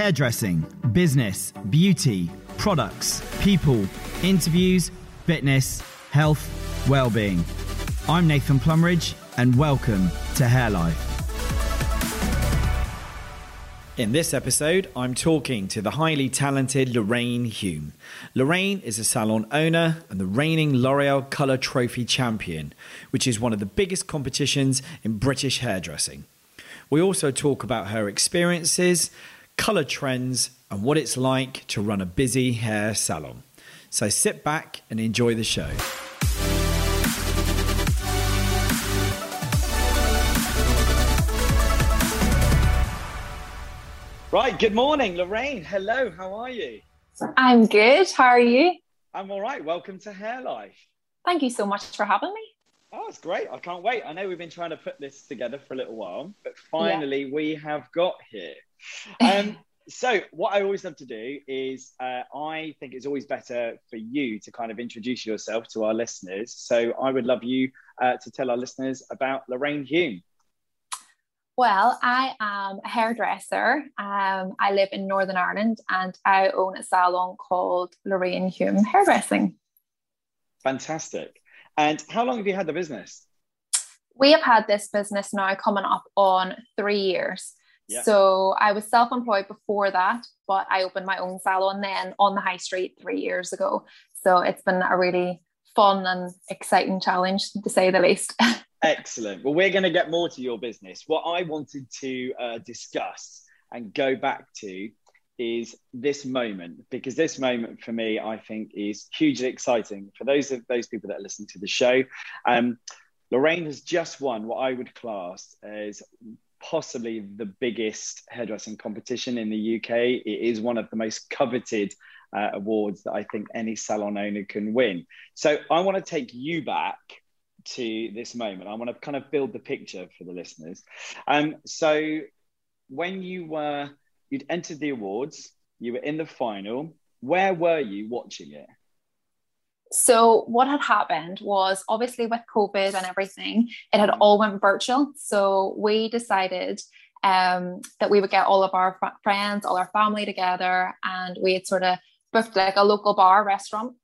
hairdressing, business, beauty, products, people, interviews, fitness, health, well-being. I'm Nathan Plumridge and welcome to Hair Life. In this episode, I'm talking to the highly talented Lorraine Hume. Lorraine is a salon owner and the reigning L'Oreal Colour Trophy champion, which is one of the biggest competitions in British hairdressing. We also talk about her experiences, colour trends, and what it's like to run a busy hair salon. So sit back and enjoy the show. Right, good morning, Lorraine. Hello, how are you? I'm good. How are you? I'm all right. Welcome to Hair Life. Thank you so much for having me. Oh, it's great. I can't wait. I know we've been trying to put this together for a little while, but finally yeah. we have got here. Um, so, what I always love to do is uh, I think it's always better for you to kind of introduce yourself to our listeners. So, I would love you uh, to tell our listeners about Lorraine Hume. Well, I am a hairdresser. Um, I live in Northern Ireland and I own a salon called Lorraine Hume Hairdressing. Fantastic. And how long have you had the business? We have had this business now coming up on three years. Yeah. So I was self employed before that, but I opened my own salon then on the high street three years ago. So it's been a really fun and exciting challenge to say the least. Excellent. Well, we're going to get more to your business. What I wanted to uh, discuss and go back to is this moment because this moment for me I think is hugely exciting for those of those people that are listening to the show. Um, Lorraine has just won what I would class as possibly the biggest hairdressing competition in the UK. It is one of the most coveted uh, awards that I think any salon owner can win. So I want to take you back to this moment. I want to kind of build the picture for the listeners. Um, so when you were you'd entered the awards, you were in the final. Where were you watching it? So what had happened was obviously with COVID and everything, it had all went virtual. So we decided um, that we would get all of our friends, all our family together, and we had sort of booked like a local bar restaurant.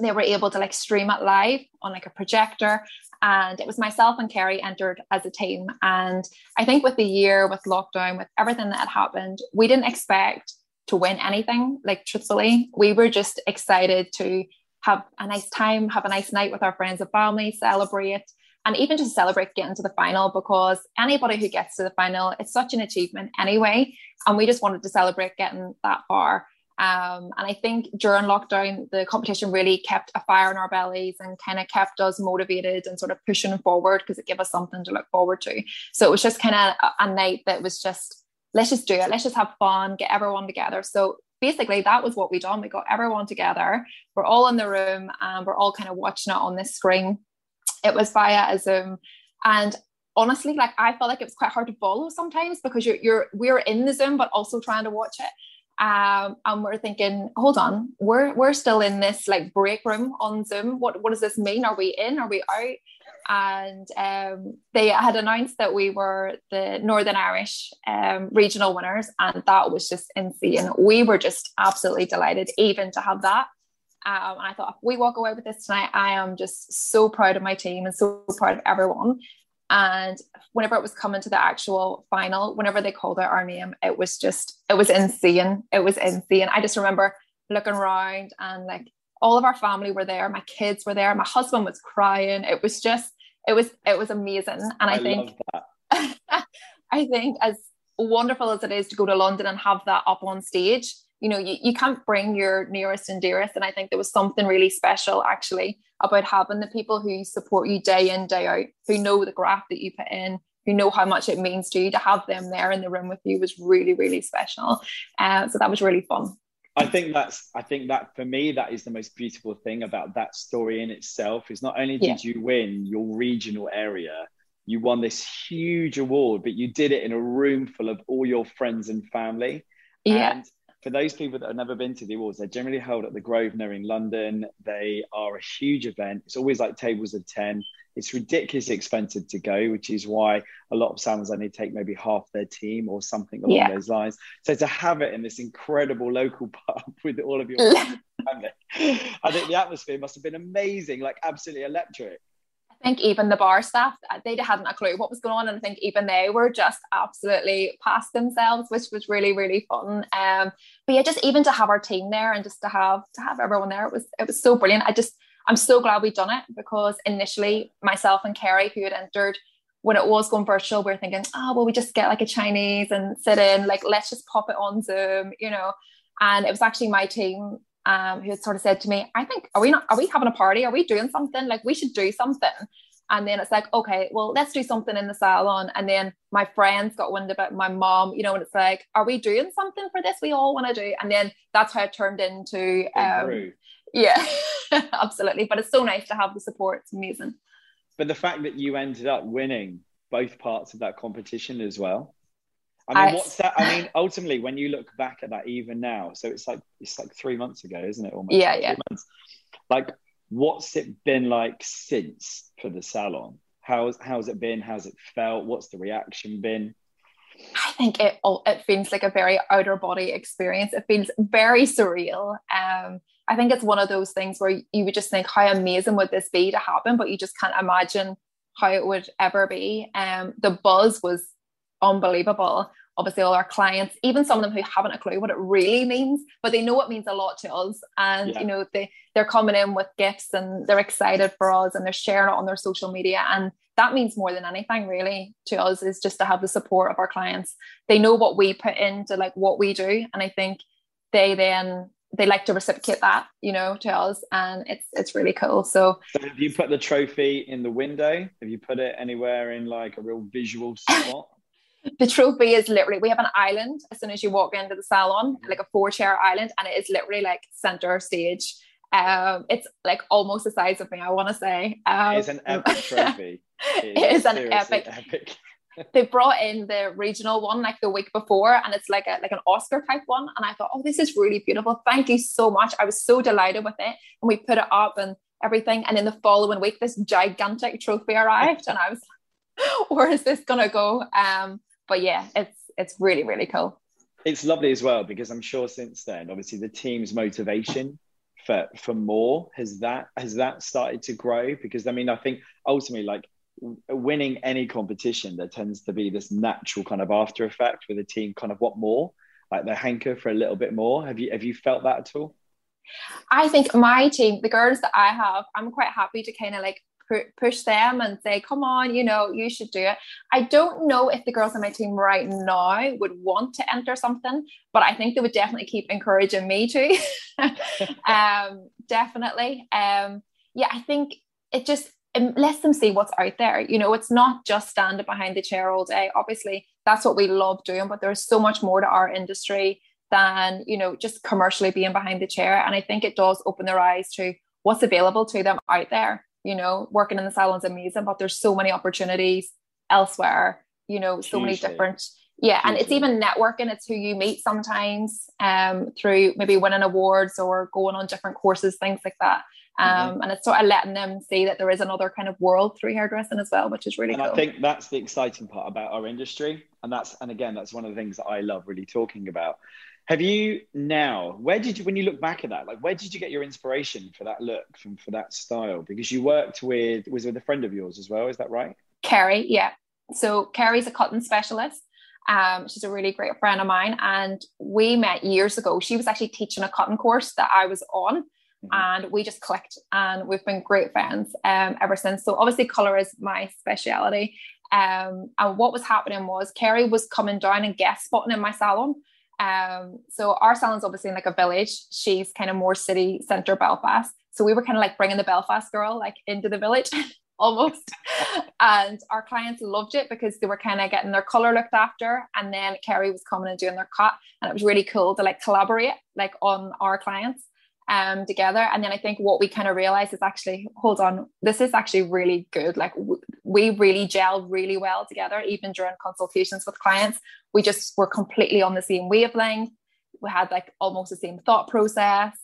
They were able to like stream it live on like a projector and it was myself and Kerry entered as a team. And I think with the year with lockdown with everything that had happened we didn't expect to win anything like truthfully. We were just excited to have a nice time have a nice night with our friends and family celebrate and even just celebrate getting to the final because anybody who gets to the final it's such an achievement anyway and we just wanted to celebrate getting that far um, and I think during lockdown, the competition really kept a fire in our bellies and kind of kept us motivated and sort of pushing forward because it gave us something to look forward to. So it was just kind of a, a night that was just, let's just do it. Let's just have fun, get everyone together. So basically that was what we done. We got everyone together. We're all in the room and we're all kind of watching it on this screen. It was via a Zoom. And honestly, like I felt like it was quite hard to follow sometimes because you're, you're we're in the Zoom, but also trying to watch it um, and we're thinking, hold on, we're we're still in this like break room on Zoom. What what does this mean? Are we in? Are we out? And um, they had announced that we were the Northern Irish um, regional winners, and that was just insane. We were just absolutely delighted, even to have that. Um, and I thought, if we walk away with this tonight, I am just so proud of my team and so proud of everyone. And whenever it was coming to the actual final, whenever they called out our name, it was just, it was insane. It was insane. I just remember looking around and like all of our family were there. My kids were there. My husband was crying. It was just, it was, it was amazing. And I, I think, I think as wonderful as it is to go to London and have that up on stage, you know, you, you can't bring your nearest and dearest. And I think there was something really special actually about having the people who support you day in, day out, who know the graft that you put in, who know how much it means to you to have them there in the room with you was really, really special. Uh, so that was really fun. I think that's I think that for me that is the most beautiful thing about that story in itself is not only did yeah. you win your regional area, you won this huge award, but you did it in a room full of all your friends and family. Yeah. And for those people that have never been to the awards, they're generally held at the Grosvenor in London. They are a huge event. It's always like tables of 10. It's ridiculously expensive to go, which is why a lot of salons only take maybe half their team or something along yeah. those lines. So to have it in this incredible local pub with all of your family, I think the atmosphere must have been amazing, like absolutely electric. I think even the bar staff, uh, they hadn't a clue what was going on. And I think even they were just absolutely past themselves, which was really, really fun. Um, but yeah, just even to have our team there and just to have to have everyone there, it was it was so brilliant. I just I'm so glad we've done it because initially myself and Kerry, who had entered when it was going virtual, we are thinking, oh well, we just get like a Chinese and sit in, like let's just pop it on Zoom, you know. And it was actually my team um, who had sort of said to me, I think, are we not, are we having a party? Are we doing something? Like we should do something. And then it's like, okay, well, let's do something in the salon. And then my friends got wind about my mom, you know, and it's like, are we doing something for this? We all want to do. And then that's how it turned into, um, yeah, absolutely. But it's so nice to have the support. It's amazing. But the fact that you ended up winning both parts of that competition as well, I mean, I, what's that? I mean, ultimately, when you look back at that, even now, so it's like it's like three months ago, isn't it? Almost yeah, yeah. Months. Like, what's it been like since for the salon? How's how's it been? How's it felt? What's the reaction been? I think it it feels like a very outer body experience. It feels very surreal. Um, I think it's one of those things where you would just think, how amazing would this be to happen? But you just can't imagine how it would ever be. Um, the buzz was unbelievable. Obviously, all our clients, even some of them who haven't a clue what it really means, but they know it means a lot to us. And yeah. you know, they they're coming in with gifts and they're excited for us and they're sharing it on their social media. And that means more than anything really to us is just to have the support of our clients. They know what we put into like what we do. And I think they then they like to reciprocate that, you know, to us, and it's it's really cool. So, so have you put the trophy in the window? Have you put it anywhere in like a real visual spot? The trophy is literally we have an island as soon as you walk into the salon like a four chair island and it is literally like center stage. Um it's like almost the size of me i want to say. Um, it's an epic trophy. It, it is, an epic, epic. they brought in the regional one like the week before and it's like a like an oscar type one and i thought oh this is really beautiful. Thank you so much. I was so delighted with it and we put it up and everything and in the following week this gigantic trophy arrived and i was like, where is this gonna go? Um but yeah, it's it's really really cool. It's lovely as well because I'm sure since then, obviously, the team's motivation for for more has that has that started to grow? Because I mean I think ultimately like winning any competition there tends to be this natural kind of after effect with the team kind of what more? Like the hanker for a little bit more. Have you have you felt that at all? I think my team the girls that I have I'm quite happy to kind of like push them and say, come on, you know, you should do it. I don't know if the girls on my team right now would want to enter something, but I think they would definitely keep encouraging me to. um, definitely. Um, yeah, I think it just it lets them see what's out there. You know, it's not just standing behind the chair all day. Obviously, that's what we love doing, but there's so much more to our industry than, you know, just commercially being behind the chair. And I think it does open their eyes to what's available to them out there you know working in the salon's amazing but there's so many opportunities elsewhere you know so many different yeah and it's even networking it's who you meet sometimes um through maybe winning awards or going on different courses things like that. Um mm-hmm. and it's sort of letting them see that there is another kind of world through hairdressing as well which is really and cool. i think that's the exciting part about our industry and that's and again that's one of the things that i love really talking about have you now? Where did you, when you look back at that, like where did you get your inspiration for that look, from for that style? Because you worked with was with a friend of yours as well, is that right? Carrie, yeah. So Carrie's a cotton specialist. Um, she's a really great friend of mine, and we met years ago. She was actually teaching a cotton course that I was on, mm-hmm. and we just clicked, and we've been great friends um, ever since. So obviously, color is my speciality. Um, and what was happening was Carrie was coming down and guest spotting in my salon. Um, so our salon's obviously in like a village. She's kind of more city centre Belfast. So we were kind of like bringing the Belfast girl like into the village almost. and our clients loved it because they were kind of getting their color looked after. And then Kerry was coming and doing their cut. And it was really cool to like collaborate like on our clients um together. And then i think what we kind of realized is actually hold on this is actually really good. Like w- we really gel really well together even during consultations with clients. We just were completely on the same wavelength. We had like almost the same thought process.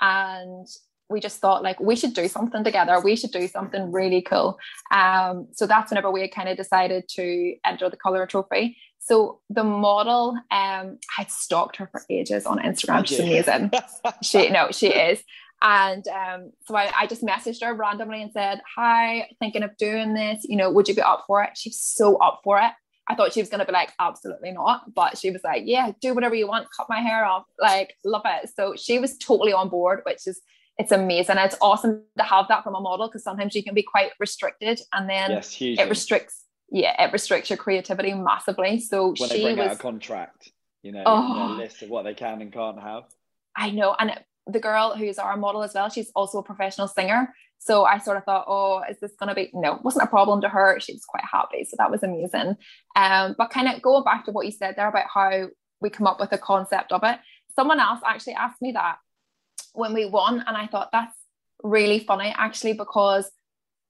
And we just thought like we should do something together. We should do something really cool. Um, so that's whenever we kind of decided to enter the color trophy so the model um i stalked her for ages on instagram. She's amazing. She no she is. And um, so I, I just messaged her randomly and said hi thinking of doing this. You know would you be up for it? She's so up for it. I thought she was going to be like, absolutely not. But she was like, yeah, do whatever you want, cut my hair off. Like, love it. So she was totally on board, which is, it's amazing. It's awesome to have that from a model because sometimes you can be quite restricted and then yes, it restricts, yeah, it restricts your creativity massively. So when she they bring was, out a contract, you know, oh, a list of what they can and can't have. I know. And the girl who's our model as well, she's also a professional singer. So I sort of thought, oh, is this going to be? No, wasn't a problem to her. She was quite happy. So that was amazing. Um, but kind of going back to what you said there about how we come up with the concept of it. Someone else actually asked me that when we won. And I thought that's really funny actually, because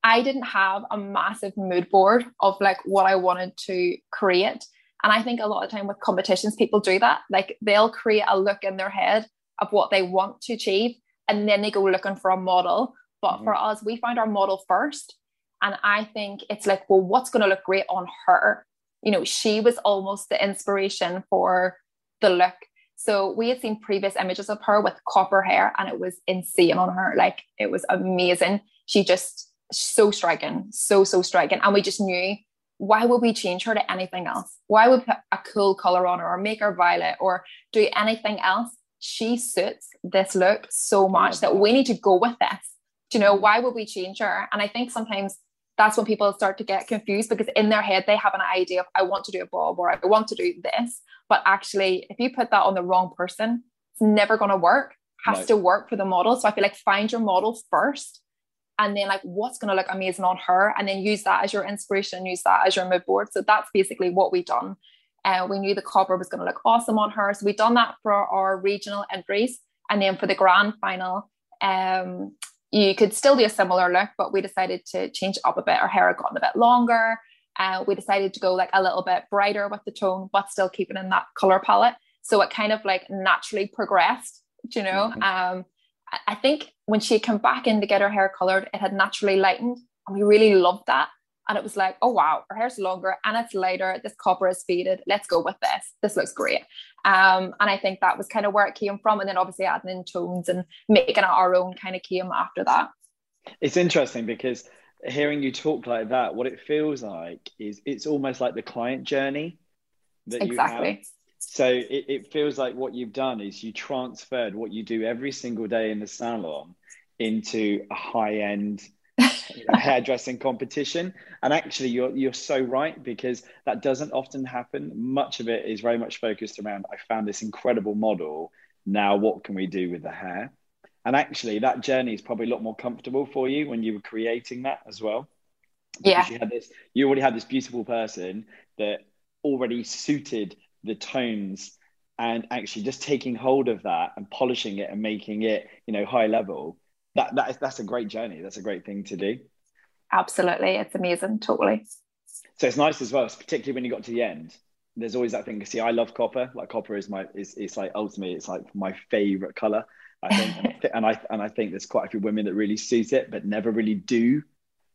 I didn't have a massive mood board of like what I wanted to create. And I think a lot of time with competitions, people do that. Like they'll create a look in their head of what they want to achieve. And then they go looking for a model but mm-hmm. for us, we found our model first. And I think it's like, well, what's going to look great on her? You know, she was almost the inspiration for the look. So we had seen previous images of her with copper hair and it was insane on her. Like it was amazing. She just so striking, so, so striking. And we just knew why would we change her to anything else? Why would we put a cool color on her or make her violet or do anything else? She suits this look so much that we need to go with this you know, why would we change her? And I think sometimes that's when people start to get confused because in their head they have an idea of I want to do a bob or I want to do this. But actually, if you put that on the wrong person, it's never going to work. Has to work for the model. So I feel like find your model first and then like what's going to look amazing on her and then use that as your inspiration use that as your mood board so that's basically what we done and uh, we knew the copper was going to look awesome on her so we done that for our regional entries and then for the grand final um you could still do a similar look, but we decided to change it up a bit. Our hair had gotten a bit longer. Uh, we decided to go like a little bit brighter with the tone, but still keeping in that color palette. So it kind of like naturally progressed, you know. Mm-hmm. Um, I think when she came back in to get her hair colored, it had naturally lightened, and we really loved that. And it was like, oh wow, her hair's longer and it's lighter. This copper is faded. Let's go with this. This looks great. Um, and I think that was kind of where it came from. And then obviously adding in tones and making it our own kind of came after that. It's interesting because hearing you talk like that, what it feels like is it's almost like the client journey that exactly. you have. So it, it feels like what you've done is you transferred what you do every single day in the salon into a high end hairdressing competition. And actually, you're you're so right because that doesn't often happen. Much of it is very much focused around. I found this incredible model. Now, what can we do with the hair? And actually, that journey is probably a lot more comfortable for you when you were creating that as well. Yeah, you had this. You already had this beautiful person that already suited the tones and actually just taking hold of that and polishing it and making it you know high level that, that is, that's a great journey. That's a great thing to do. Absolutely. It's amazing. Totally. So it's nice as well, particularly when you got to the end. There's always that thing. See, I love copper. Like copper is my is it's like ultimately it's like my favorite color. I think, and I and I think there's quite a few women that really suit it, but never really do.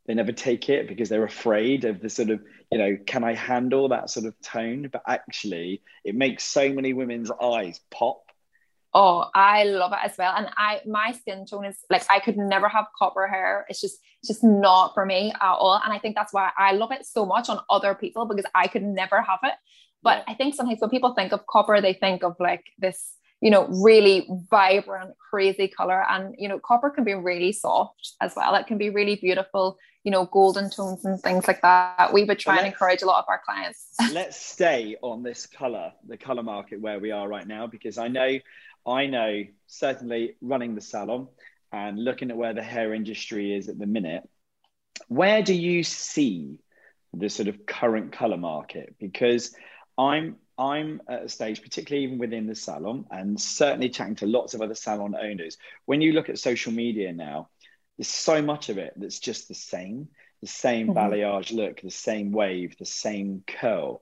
They never take it because they're afraid of the sort of you know, can I handle that sort of tone? But actually, it makes so many women's eyes pop Oh, I love it as well. And I my skin tone is like I could never have copper hair. It's just it's just not for me at all. And I think that's why I love it so much on other people because I could never have it. But I think sometimes when people think of copper, they think of like this, you know, really vibrant, crazy color. And you know, copper can be really soft as well. It can be really beautiful, you know, golden tones and things like that. We would try and encourage a lot of our clients. let's stay on this color, the color market where we are right now, because I know I know certainly running the salon and looking at where the hair industry is at the minute, where do you see the sort of current color market? Because I'm I'm at a stage, particularly even within the salon, and certainly chatting to lots of other salon owners. When you look at social media now, there's so much of it that's just the same, the same mm-hmm. balayage look, the same wave, the same curl.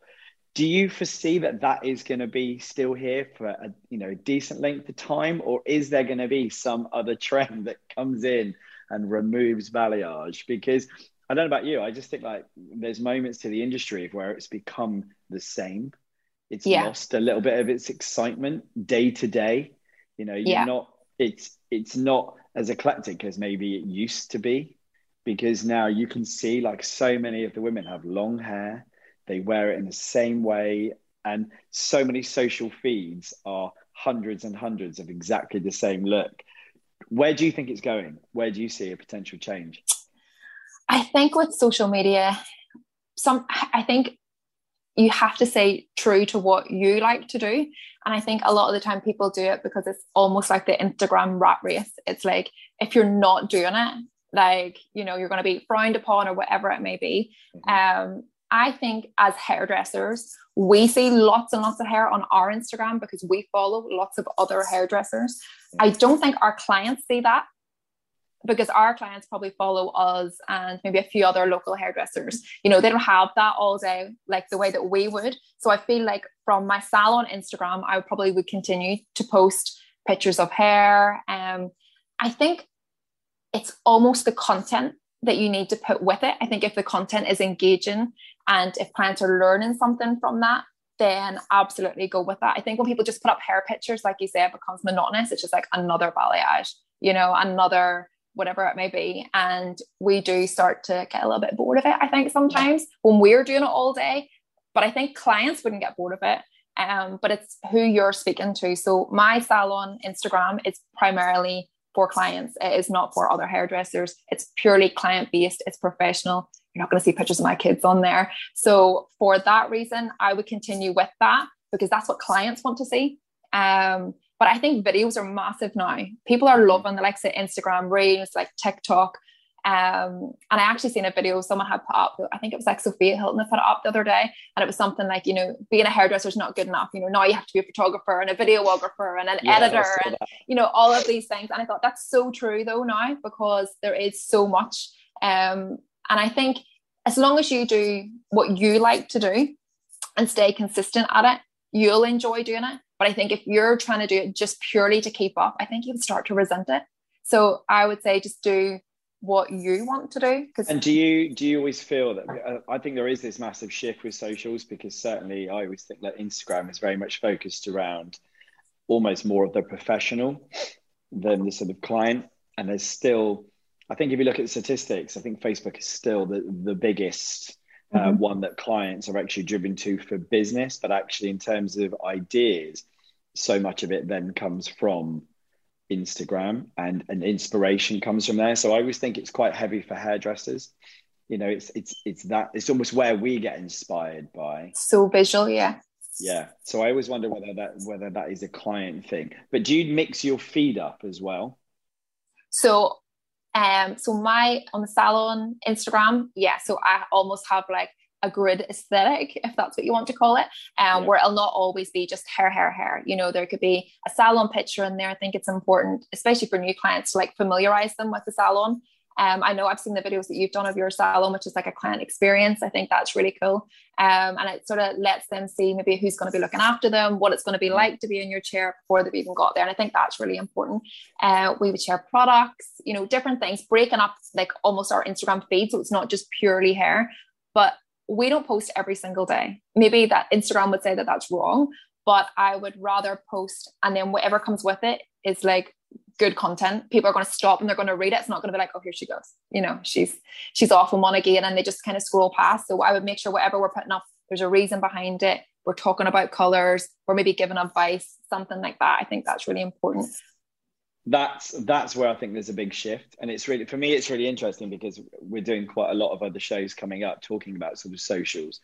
do you foresee that that is going to be still here for a you know a decent length of time or is there going to be some other trend that comes in and removes balayage because i don't know about you i just think like there's moments to the industry where it's become the same it's yeah. lost a little bit of its excitement day to day you know you're yeah. not it's it's not as eclectic as maybe it used to be because now you can see like so many of the women have long hair they wear it in the same way. And so many social feeds are hundreds and hundreds of exactly the same look. Where do you think it's going? Where do you see a potential change? I think with social media, some I think you have to stay true to what you like to do. And I think a lot of the time people do it because it's almost like the Instagram rat race. It's like if you're not doing it, like, you know, you're going to be frowned upon or whatever it may be. Mm-hmm. Um, I think as hairdressers, we see lots and lots of hair on our Instagram because we follow lots of other hairdressers. I don't think our clients see that because our clients probably follow us and maybe a few other local hairdressers. You know, they don't have that all day like the way that we would. So I feel like from my salon Instagram, I probably would continue to post pictures of hair. Um, I think it's almost the content that you need to put with it. I think if the content is engaging and if clients are learning something from that, then absolutely go with that. I think when people just put up hair pictures, like you say, it becomes monotonous. It's just like another balayage, you know, another whatever it may be. And we do start to get a little bit bored of it, I think, sometimes when we're doing it all day. But I think clients wouldn't get bored of it. Um, but it's who you're speaking to. So my salon Instagram is primarily for clients. It is not for other hairdressers. It's purely client based. It's professional. You're not going to see pictures of my kids on there. So for that reason, I would continue with that because that's what clients want to see. Um, but I think videos are massive now. People are loving the likes of Instagram Reels, like TikTok. Um, and I actually seen a video someone had put up, I think it was like Sophia Hilton that put it up the other day. And it was something like, you know, being a hairdresser is not good enough. You know, now you have to be a photographer and a videographer and an yeah, editor and, that. you know, all of these things. And I thought that's so true though now because there is so much. Um, and I think as long as you do what you like to do and stay consistent at it, you'll enjoy doing it. But I think if you're trying to do it just purely to keep up, I think you'll start to resent it. So I would say just do what you want to do. And do you do you always feel that? Uh, I think there is this massive shift with socials because certainly I always think that Instagram is very much focused around almost more of the professional than the sort of client, and there's still. I think if you look at statistics, I think Facebook is still the the biggest. Uh, mm-hmm. one that clients are actually driven to for business, but actually in terms of ideas, so much of it then comes from Instagram and an inspiration comes from there. So I always think it's quite heavy for hairdressers. You know, it's it's it's that it's almost where we get inspired by. So visual, yeah. Yeah. So I always wonder whether that whether that is a client thing. But do you mix your feed up as well? So um so my on the salon Instagram, yeah. So I almost have like a grid aesthetic, if that's what you want to call it, um, yeah. where it'll not always be just hair, hair, hair. You know, there could be a salon picture in there. I think it's important, especially for new clients, to like familiarize them with the salon. Um, I know I've seen the videos that you've done of your salon, which is like a client experience. I think that's really cool. Um, and it sort of lets them see maybe who's going to be looking after them, what it's going to be mm. like to be in your chair before they've even got there. And I think that's really important. Uh, we would share products, you know, different things, breaking up like almost our Instagram feed. So it's not just purely hair, but we don't post every single day. Maybe that Instagram would say that that's wrong, but I would rather post and then whatever comes with it is like good content. People are going to stop and they're going to read it. It's not going to be like, oh, here she goes. You know, she's she's off on one again, and they just kind of scroll past. So I would make sure whatever we're putting up, there's a reason behind it. We're talking about colors. We're maybe giving advice, something like that. I think that's really important that's that's where I think there's a big shift, and it's really for me it's really interesting because we're doing quite a lot of other shows coming up talking about sort of socials,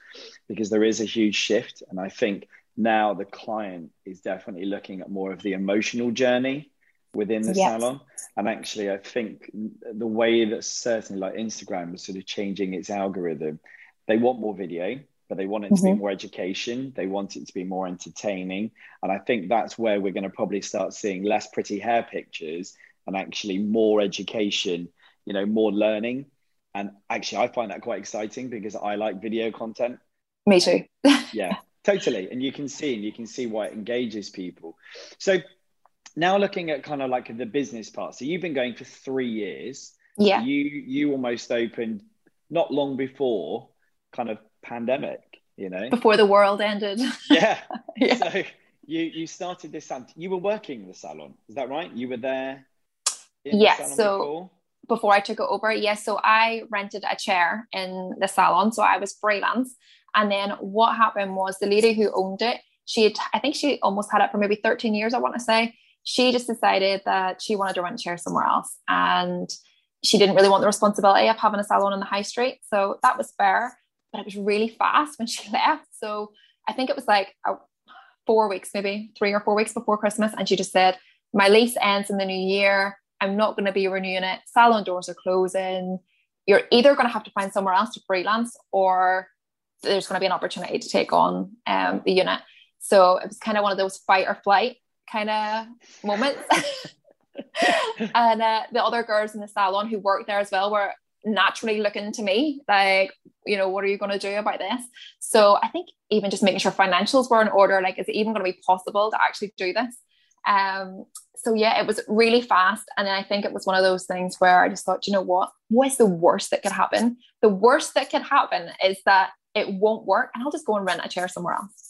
because there is a huge shift, and I think now the client is definitely looking at more of the emotional journey within the yes. salon, and actually I think the way that certainly like Instagram is sort of changing its algorithm, they want more video, but they want it to mm-hmm. be more education. They want it to be more entertaining. And I think that's where we're going to probably start seeing less pretty hair pictures and actually more education, you know, more learning. And actually, I find that quite exciting because I like video content. Me too. yeah, totally and you can see and you can see why it engages people so now looking at kind of like the business part so you've been going for three years. Yeah. You you almost opened not long before kind of pandemic you know? Before the world ended. Yeah, yeah. so you you started this you were working in the salon is that right? You were there yeah so before? before i took it over yes yeah, so i rented a chair in the salon so i was freelance. And then what happened was the lady who owned it, she had, I think she almost had it for maybe 13 years, I want to say. She just decided that she wanted to rent a chair somewhere else. And she didn't really want the responsibility of having a salon in the high street. So that was fair. But it was really fast when she left. So I think it was like a, four weeks, maybe three or four weeks before Christmas. And she just said, My lease ends in the new year. I'm not going to be renewing it. Salon doors are closing. You're either going to have to find somewhere else to freelance or there's going to be an opportunity to take on um, the unit. So it was kind of one of those fight or flight kind of moments. and uh, the other girls in the salon who worked there as well were naturally looking to me like, you know, what are you going to do about this? So I think even just making sure financials were in order, like, is it even going to be possible to actually do this? Um, so yeah, it was really fast. And I think it was one of those things where I just thought, you know what? What is the worst that could happen? The worst that could happen is that it won't work and I'll just go and rent a chair somewhere else,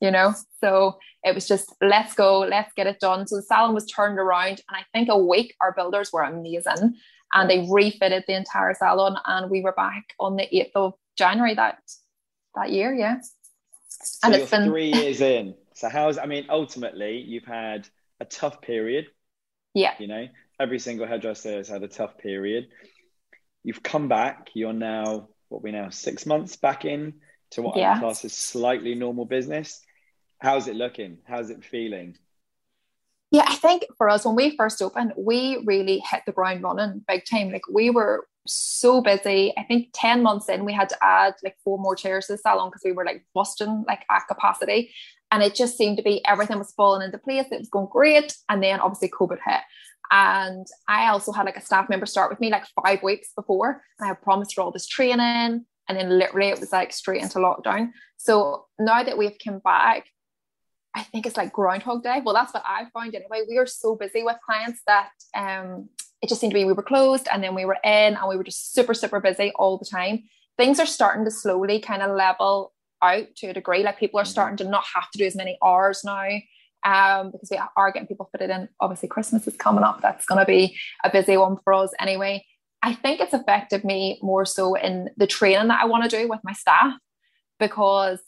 you know? So it was just, let's go, let's get it done. So the salon was turned around and I think a week our builders were amazing and they refitted the entire salon and we were back on the 8th of January that, that year. Yeah. So and it's been three years in. So how's, I mean, ultimately you've had a tough period. Yeah. You know, every single hairdresser has had a tough period. You've come back, you're now what we now six months back in to what yeah. I class is slightly normal business. How's it looking? How's it feeling? Yeah, I think for us, when we first opened, we really hit the ground running big time. Like we were so busy. I think 10 months in, we had to add like four more chairs to the salon because we were like busting like at capacity. And it just seemed to be everything was falling into place. It was going great. And then obviously COVID hit. And I also had like a staff member start with me like five weeks before, and I had promised her all this training. And then literally it was like straight into lockdown. So now that we've come back, I think it's like Groundhog Day. Well, that's what I found anyway. We are so busy with clients that um, it just seemed to be we were closed and then we were in and we were just super, super busy all the time. Things are starting to slowly kind of level out to a degree. Like people are mm-hmm. starting to not have to do as many hours now um, because we are getting people fitted in. Obviously, Christmas is coming up. That's going to be a busy one for us anyway. I think it's affected me more so in the training that I want to do with my staff because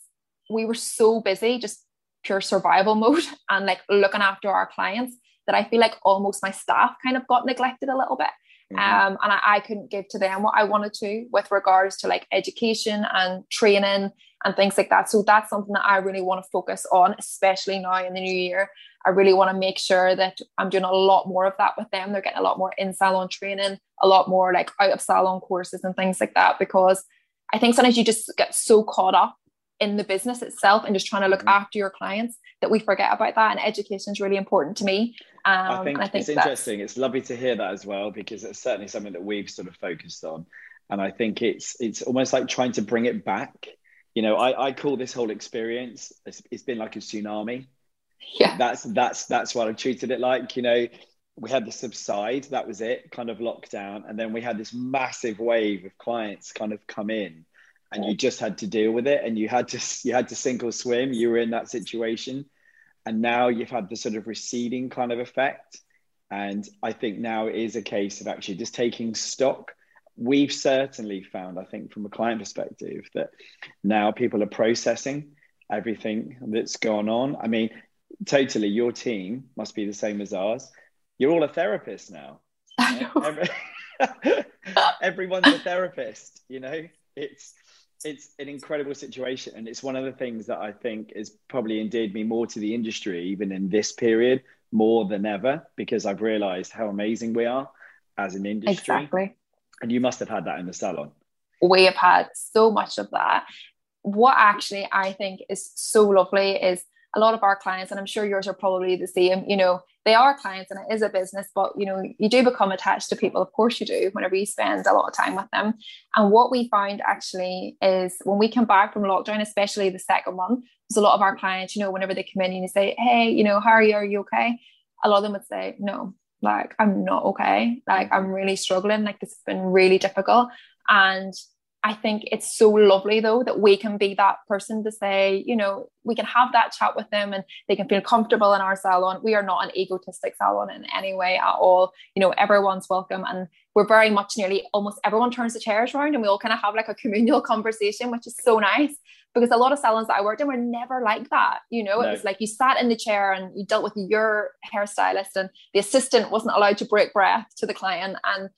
we were so busy, just pure survival mode and like looking after our clients that I feel like almost my staff kind of got neglected a little bit. Mm-hmm. Um, and I, I couldn't give to them what I wanted to with regards to like education and training and things like that. So that's something that I really want to focus on, especially now in the new year. I really want to make sure that I'm doing a lot more of that with them. They're getting a lot more in salon training, a lot more like out of salon courses and things like that. Because I think sometimes you just get so caught up in the business itself and just trying to look mm-hmm. after your clients that we forget about that. And education is really important to me. Um, I, think I, think it's interesting. It's lovely to hear that as well because it's certainly something that we've sort of focused on. And I think it's it's almost like trying to bring it back you know, I, I call this whole experience, it's, it's been like a tsunami. Yeah. That's, that's, that's what I treated it like, you know, we had the subside, that was it, kind of lockdown. And then we had this massive wave of clients kind of come in and you just had to deal with it and you had to, you had to sink or swim. You were in that situation. And now you've had the sort of receding kind of effect. And I think now it is a case of actually just taking stock we've certainly found, I think, from a client perspective, that now people are processing everything that's gone on. I mean, totally, your team must be the same as ours. You're all a therapist now. Every, everyone's a therapist, you know? It's it's an incredible situation and it's one of the things that I think has probably endeared me more to the industry even in this period more than ever because I've realized how amazing we are as an industry. Exactly and you must have had that in the salon. We have had so much of that. What actually I think is so lovely is a lot of our clients, and I'm sure yours are probably the same, you know, they are clients and it is a business, but you know, you do become attached to people. Of course you do, whenever you spend a lot of time with them. And what we found actually is when we come back from lockdown, especially the second one, because a lot of our clients, you know, whenever they come in and you say, Hey, you know, how are you? Are you okay? A lot of them would say, No, like I'm not okay. Like I'm really struggling. Like this has been really difficult. And I think it's so lovely though that we can be that person to say, you know, we can have that chat with them and they can feel comfortable in our salon. We are not an egotistic salon in any way at all. You know, everyone's welcome and we're very much nearly almost everyone turns the chairs around and we all kind of have like a communal conversation, which is so nice because a lot of salons that I worked in were never like that. You know, no. it was like you sat in the chair and you dealt with your hairstylist and the assistant wasn't allowed to break breath to the client and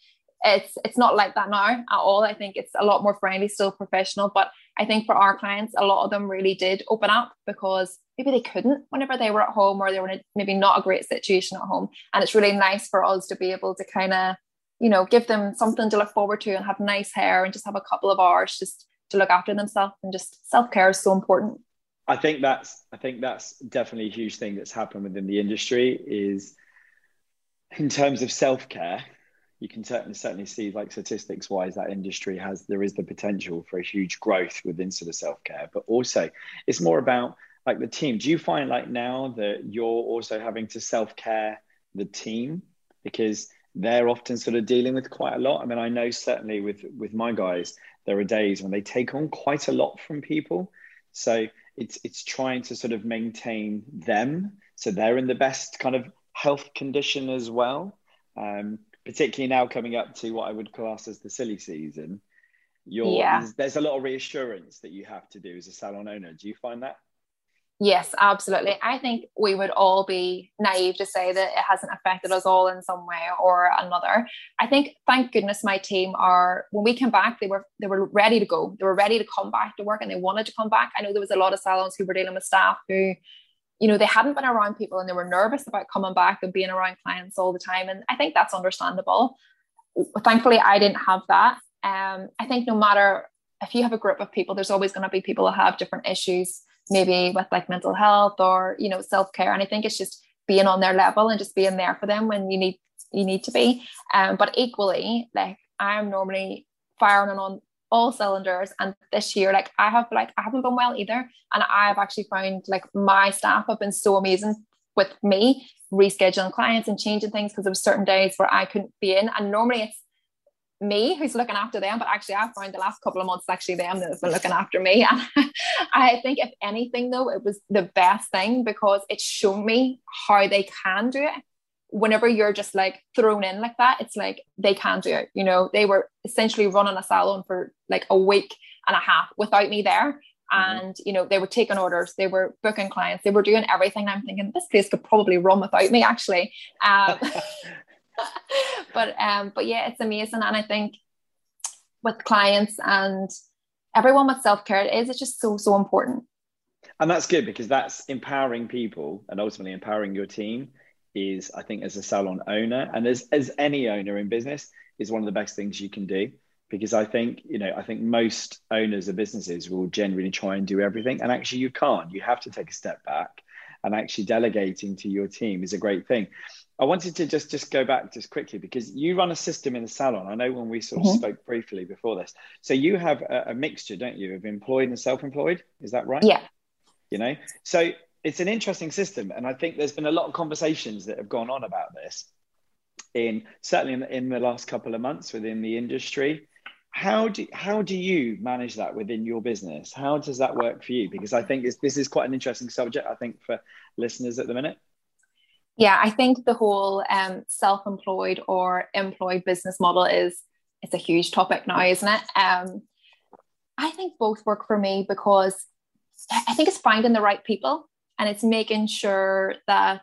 it's it's not like that now at all. I think it's a lot more friendly still professional but i think for our clients a lot of them really did open up because maybe they couldn't whenever they were at home or they were in a, maybe not a great situation at home. And it's really nice for us to be able to kind of you know give them something to look forward to and have nice hair and just have a couple of hours just to look after themselves and just self-care is so important. I think that's i think that's definitely a huge thing that's happened within the industry is in terms of self-care you can certainly certainly see like statistics wise that industry has there is the potential for a huge growth within sort of self-care but also it's more about like the team. Do you find like now that you're also having to self-care the team? Because they're often sort of dealing with quite a lot. I mean i know certainly with with my guys there are days when they take on quite a lot from people. So it's it's trying to sort of maintain them so they're in the best kind of health condition as well. Um, particularly now coming up to what I would class as the silly season, you're, yeah. there's, there's a lot of reassurance that you have to do as a salon owner. Do you find that? Yes, absolutely. I think we would all be naive to say that it hasn't affected us all in some way or another. I think, thank goodness, my team are when we came back, they were they were ready to go. They were ready to come back to work, and they wanted to come back. I know there was a lot of salons who were dealing with staff who you know, they hadn't been around people and they were nervous about coming back and being around clients all the time. And I think that's understandable. Thankfully, I didn't have that. Um, I think no matter if you have a group of people, there's always going to be people that have different issues, maybe with like mental health or, you know, self-care. And I think it's just being on their level and just being there for them when you need you need to be. Um, but equally, like I'm normally firing on all cylinders and this year like i have like i haven't been well either and i have actually found like my staff have been so amazing with me rescheduling clients and changing things because there was certain days where i couldn't be in and normally it's me who's looking after them but actually i've found the last couple of months actually them that have been looking after me. And i think if anything though it was the best thing because it showed me how they can do it whenever you're just like thrown in like that, it's like they can't do it. You know, they were essentially running a salon for like a week and a half without me there. Mm-hmm. And you know, they were taking orders, they were booking clients, they were doing everything. I'm thinking this place could probably run without me, actually. Um, but um, but yeah, it's amazing. And I think with clients and everyone with self-care, it is it's just so, so important. And that's good because that's empowering people and ultimately empowering your team is I think as a salon owner and as as any owner in business is one of the best things you can do because I think you know I think most owners of businesses will generally try and do everything and actually you can't you have to take a step back and actually delegating to your team is a great thing. I wanted to just just go back just quickly because you run a system in the salon. I know when we sort of mm-hmm. spoke briefly before this. So you have a, a mixture, don't you, of employed and self-employed? Is that right? Yeah. You know, so it's an interesting system, and I think there's been a lot of conversations that have gone on about this in certainly in, in the last couple of months within the industry. How do how do you manage that within your business? How does that work for you? Because I think this is quite an interesting subject. I think for listeners at the minute. Yeah, I think the whole um, self-employed or employed business model is it's a huge topic now, isn't it? Um, I think both work for me because I think it's finding the right people and it's making sure that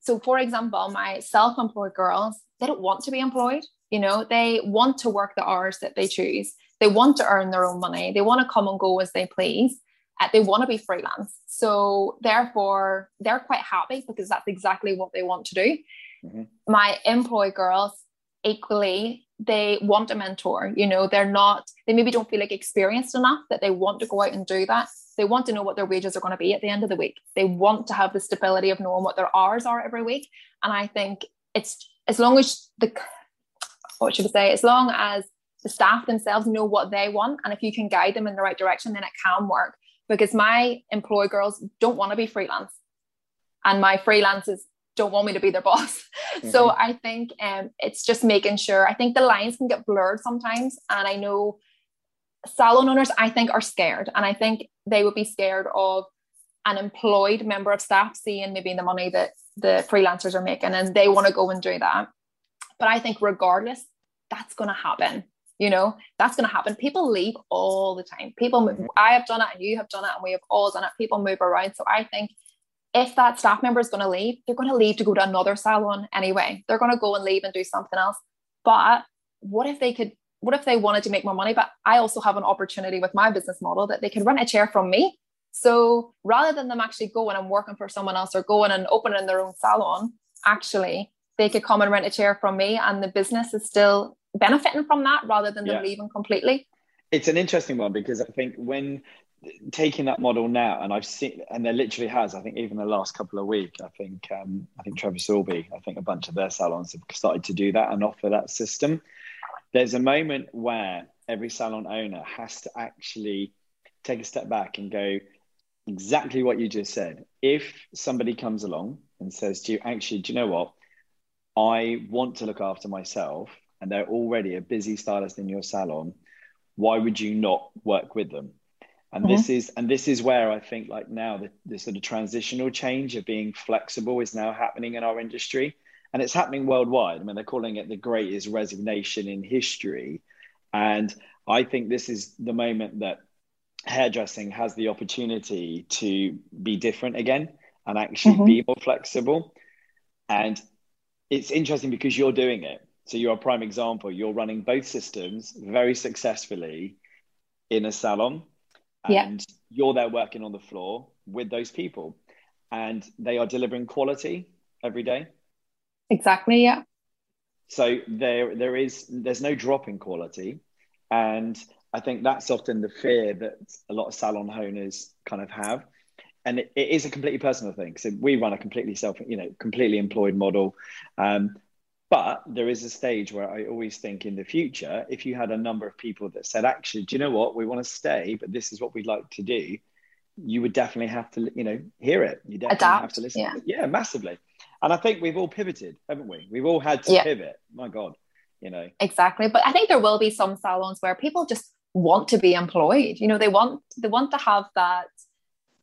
so for example my self-employed girls they don't want to be employed you know? They want to work the hours that they choose. They want to earn their own money. They want to come and go as they please uh, they want to be freelance. So therefore they're quite happy because that's exactly what they want to do. Mm-hmm. my employed girls equally they want a mentor you know? They're not they maybe don't feel like experienced enough that they want to go out and do that they want to know what their wages are going to be at the end of the week they want to have the stability of knowing what their hours are every week and i think it's as long as the what should i say as long as the staff themselves know what they want and if you can guide them in the right direction then it can work because my employee girls don't want to be freelance and my freelancers don't want me to be their boss. Mm-hmm. So I think um, it's just making sure. I think the lines can get blurred sometimes, and I know salon owners I think are scared, and I think they would be scared of an employed member of staff seeing maybe the money that the freelancers are making, and they want to go and do that. But I think regardless, that's going to happen. You know, that's going to happen. People leave all the time. People move. Mm-hmm. I have done it, and you have done it, and we have all done it. People move around. So I think if that staff member is going to leave, they're going to leave to go to another salon anyway. They're going to go and leave and do something else. But what if they could? What if they wanted to make more money? But I also have an opportunity with my business model that they could rent a chair from me. So rather than them actually going and working for someone else or going and opening their own salon, actually they could come and rent a chair from me, and the business is still benefiting from that rather than them yeah. leaving completely. It's an interesting one because I think when taking that model now, and I've seen, and there literally has. I think even the last couple of weeks, I think um, I think Trevor Sorbie, I think a bunch of their salons have started to do that and offer that system. There's a moment where every salon owner has to actually take a step back and go exactly what you just said. If somebody comes along and says to you, actually, do you know what? I want to look after myself, and they're already a busy stylist in your salon. Why would you not work with them? and mm-hmm. this is and this is where i think like now the, the sort of transitional change of being flexible is now happening in our industry and it's happening worldwide. I mean they're calling it the greatest resignation in history. And i think this is the moment that hairdressing has the opportunity to be different again and actually mm-hmm. be more flexible. And it's interesting because you're doing it. So you're a prime example. You're running both systems very successfully in a salon. And yeah. you're there working on the floor with those people. And they are delivering quality every day exactly yeah so there there is there's no drop in quality and i think that's often the fear that a lot of salon owners kind of have and it, it is a completely personal thing so we run a completely self you know completely employed model um, but there is a stage where I always think in the future, if you had a number of people that said, actually, do you know what? We want to stay, but this is what we'd like to do. You would definitely have to, you know, hear it. You definitely Adapt, have to listen. Yeah. yeah, massively. And I think we've all pivoted, haven't we? We've all had to yeah. pivot. My God, you know. Exactly. But I think there will be some salons where people just want to be employed. You know, they want they want to have that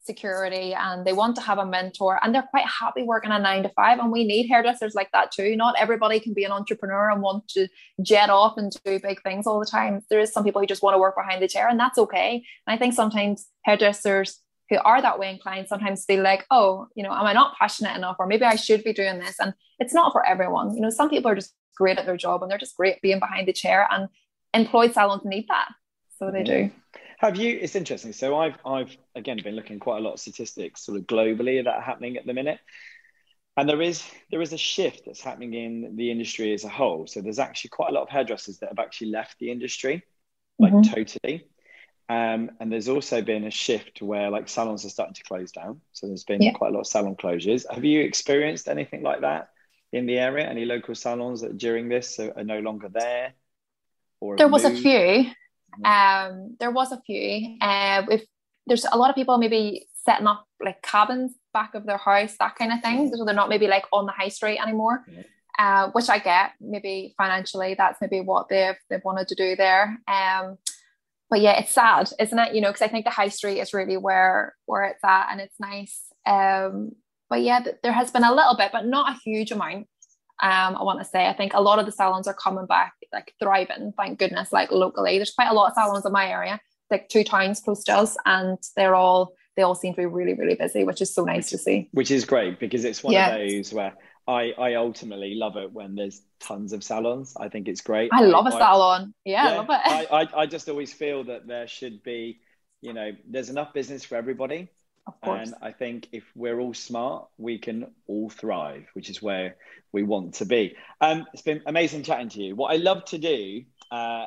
security and they want to have a mentor and they're quite happy working a nine to five. And we need hairdressers like that too. Not everybody can be an entrepreneur and want to jet off and do big things all the time. There is some people who just want to work behind the chair and that's okay. And I think sometimes hairdressers who are that way inclined sometimes feel like, oh, you know, am I not passionate enough? Or maybe I should be doing this. And it's not for everyone. You know, some people are just great at their job and they're just great being behind the chair and employed salons need that. So they do. Have you? It's interesting. So I've I've again been looking quite a lot of statistics sort of globally that are happening at the minute, and there is there is a shift that's happening in the industry as a whole. So there's actually quite a lot of hairdressers that have actually left the industry, like mm-hmm. totally. Um, and there's also been a shift where like salons are starting to close down. So there's been yeah. quite a lot of salon closures. Have you experienced anything like that in the area? Any local salons that during this are, are no longer there? Or there was moved? a few. Um, there was a few. Uh, if there's a lot of people maybe setting up like cabins back of their house, that kind of thing. So they're not maybe like on the high street anymore. Uh, which I get. Maybe financially, that's maybe what they've they've wanted to do there. Um, but yeah, it's sad, isn't it? You know, because I think the high street is really where where it's at, and it's nice. Um, but yeah, there has been a little bit, but not a huge amount um, I want to say. I think a lot of the salons are coming back, like thriving, thank goodness, like locally. There's quite a lot of salons in my area, like two towns close to us, and they're all they all seem to be really, really busy, which is so nice to see. Which is great because it's one yeah. of those where I, I ultimately love it when there's tons of salons. I think it's great. I love I, a salon. Yeah, yeah, I love it. I, I, I just always feel that there should be, you know, there's enough business for everybody. Of course. And I think if we're all smart, we can all thrive, which is where we want to be. Um, it's been amazing chatting to you. What I love to do uh,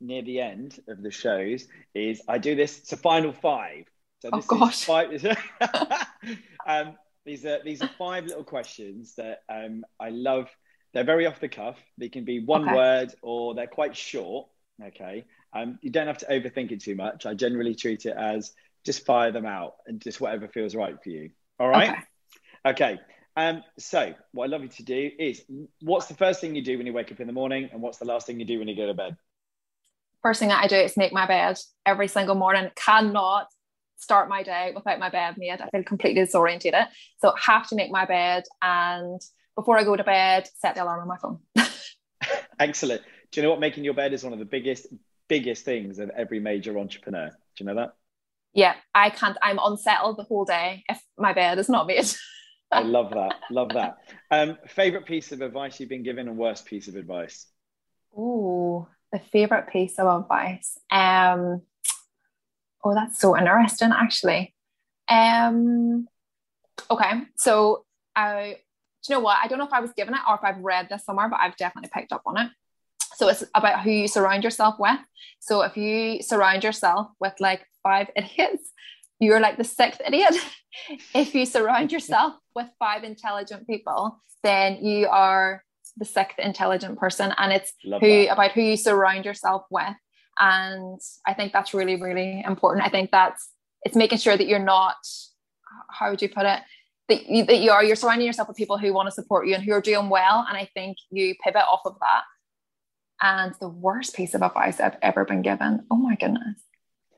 near the end of the shows is I do this. It's a final five. So oh, this oh gosh. Five, um, these are these are five little questions that um, I love. They're very off the cuff. They can be one okay. word or they're quite short. Okay. Um, you don't have to overthink it too much. I generally treat it as just fire them out and just whatever feels right for you. All right. Okay. okay. Um, so what I'd love you to do is what's the first thing you do when you wake up in the morning and what's the last thing you do when you go to bed? First thing that I do is make my bed every single morning. Cannot start my day without my bed made. I feel completely disorientated. So I have to make my bed and before I go to bed, set the alarm on my phone. Excellent. Do you know what making your bed is one of the biggest, biggest things of every major entrepreneur? Do you know that? Yeah, I can't. I'm unsettled the whole day if my bed is not made. I love that. Love that. Um, favorite piece of advice you've been given and worst piece of advice? Oh, the favorite piece of advice. Um, oh, that's so interesting, actually. Um, okay, so I, do you know what? I don't know if I was given it or if I've read this somewhere, but I've definitely picked up on it. So it's about who you surround yourself with. So if you surround yourself with like five idiots, you're like the sixth idiot. if you surround yourself with five intelligent people, then you are the sixth intelligent person. And it's Love who that. about who you surround yourself with. And I think that's really, really important. I think that's it's making sure that you're not, how would you put it? That you, that you are you're surrounding yourself with people who want to support you and who are doing well. And I think you pivot off of that. And the worst piece of advice I've ever been given. Oh my goodness.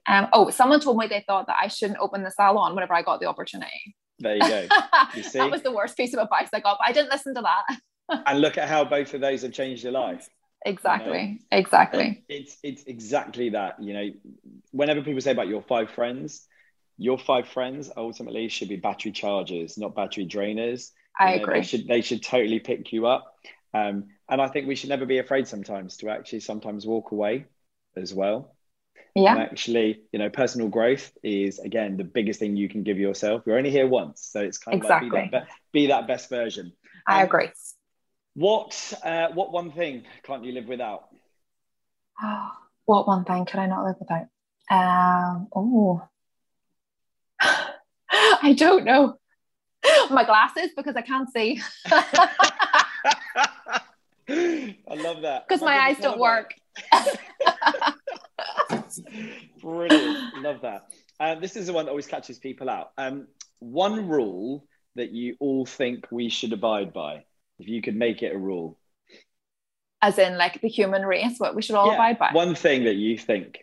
Um, oh, someone told me they thought that I shouldn't open the salon whenever I got the opportunity. There you go. You see? that was the worst piece of advice I got, but I didn't listen to that. and look at how both of those have changed your life. Exactly. You know? Exactly. It's it's exactly that. You know, whenever people say about your five friends, your five friends ultimately should be battery chargers, not battery drainers. I you know, agree. They should they should totally pick you up. Um, and I think we should never be afraid sometimes to actually sometimes walk away as well. Yeah. And actually, you know, personal growth is again the biggest thing you can give yourself. You're only here once, so it's kind of exactly. like be that, be that best version. I um, agree. What uh, what one thing can't you live without? Oh, what one thing could I not live without? Um, oh, I don't know. My glasses because I can't see. I love that. Because my eyes don't work. Brilliant. Love that. Uh, this is the one that always catches people out. Um, one rule that you all think we should abide by, if you could make it a rule. As in, like the human race, what we should all yeah. abide by. One thing that you think.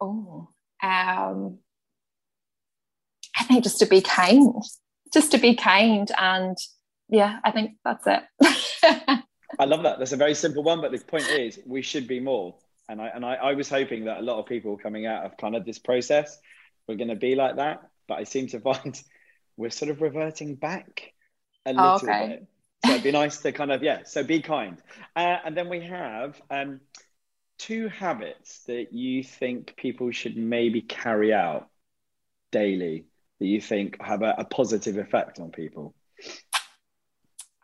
Oh, um, I think just to be kind, just to be kind, and yeah, I think that's it. I love that. That's a very simple one, but the point is, we should be more. And I and I, I was hoping that a lot of people coming out of kind of this process were going to be like that, but I seem to find we're sort of reverting back a little oh, okay. bit. So it'd be nice to kind of yeah. So be kind, uh, and then we have um, two habits that you think people should maybe carry out daily that you think have a, a positive effect on people.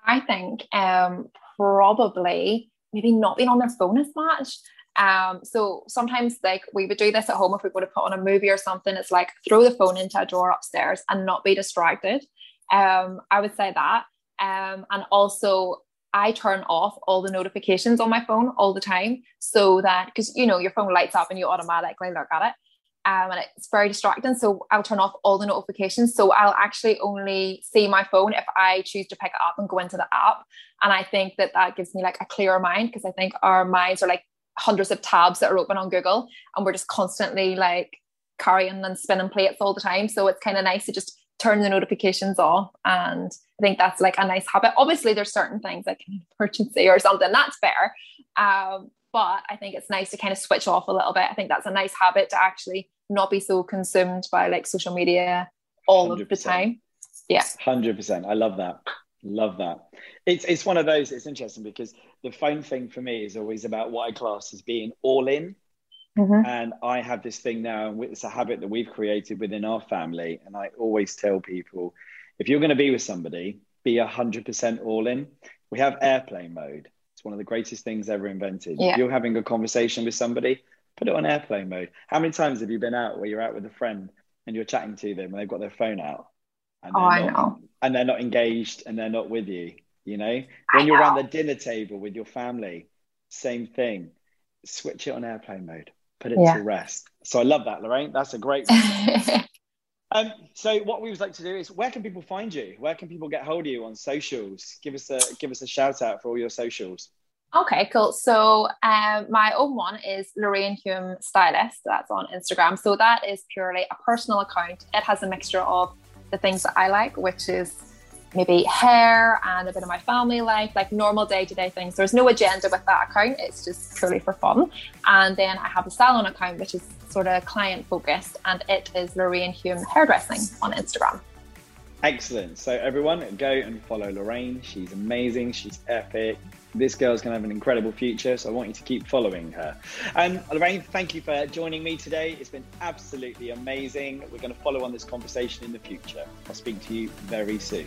I think um, probably maybe not being on their phone as much. Um, so sometimes like we would do this at home if we would have put on a movie or something. It's like throw the phone into a drawer upstairs and not be distracted. Um, I would say that. Um, and also I turn off all the notifications on my phone all the time so that because you know your phone lights up and you automatically look at it um, and it's very distracting. So I'll turn off all the notifications. So I'll actually only see my phone if I choose to pick it up and go into the app. And I think that that gives me like a clearer mind because I think our minds are like hundreds of tabs that are open on Google and we're just constantly like carrying and spinning plates all the time. So it's kind of nice to just turn the notifications off. And I think that's like a nice habit. Obviously, there's certain things like an emergency or something, that's fair. Um, but I think it's nice to kind of switch off a little bit. I think that's a nice habit to actually not be so consumed by like social media all 100%. of the time. Yeah. 100%. I love that. Love that. It's it's one of those. It's interesting because the phone thing for me is always about what I class as being all in. Mm-hmm. And I have this thing now, and it's a habit that we've created within our family. And I always tell people, if you're going to be with somebody, be hundred percent all in. We have airplane mode. It's one of the greatest things ever invented. Yeah. If you're having a conversation with somebody, put it on airplane mode. How many times have you been out where you're out with a friend and you're chatting to them and they've got their phone out? And oh, I know. And they're not engaged and they're not with you. You know, when I you're know. around the dinner table with your family, same thing. Switch it on airplane mode. Put it yeah. to rest. So I love that, Lorraine. That's a great um, so what we would like to do is where can people find you? Where can people get hold of you on socials? Give us a give us a shout out for all your socials. Okay, cool. So um, my own one is Lorraine Hume Stylist. That's on Instagram. So that is purely a personal account. It has a mixture of the things that I like, which is maybe hair and a bit of my family life, like normal day to day things. There's no agenda with that account. It's just purely for fun. And then I have a salon account, which is sort of client focused, and it is Lorraine Hume Hairdressing on Instagram. Excellent. So everyone, go and follow Lorraine. She's amazing. She's epic. This girl's going to have an incredible future, so I want you to keep following her. And Lorraine, thank you for joining me today. It's been absolutely amazing. We're going to follow on this conversation in the future. I'll speak to you very soon.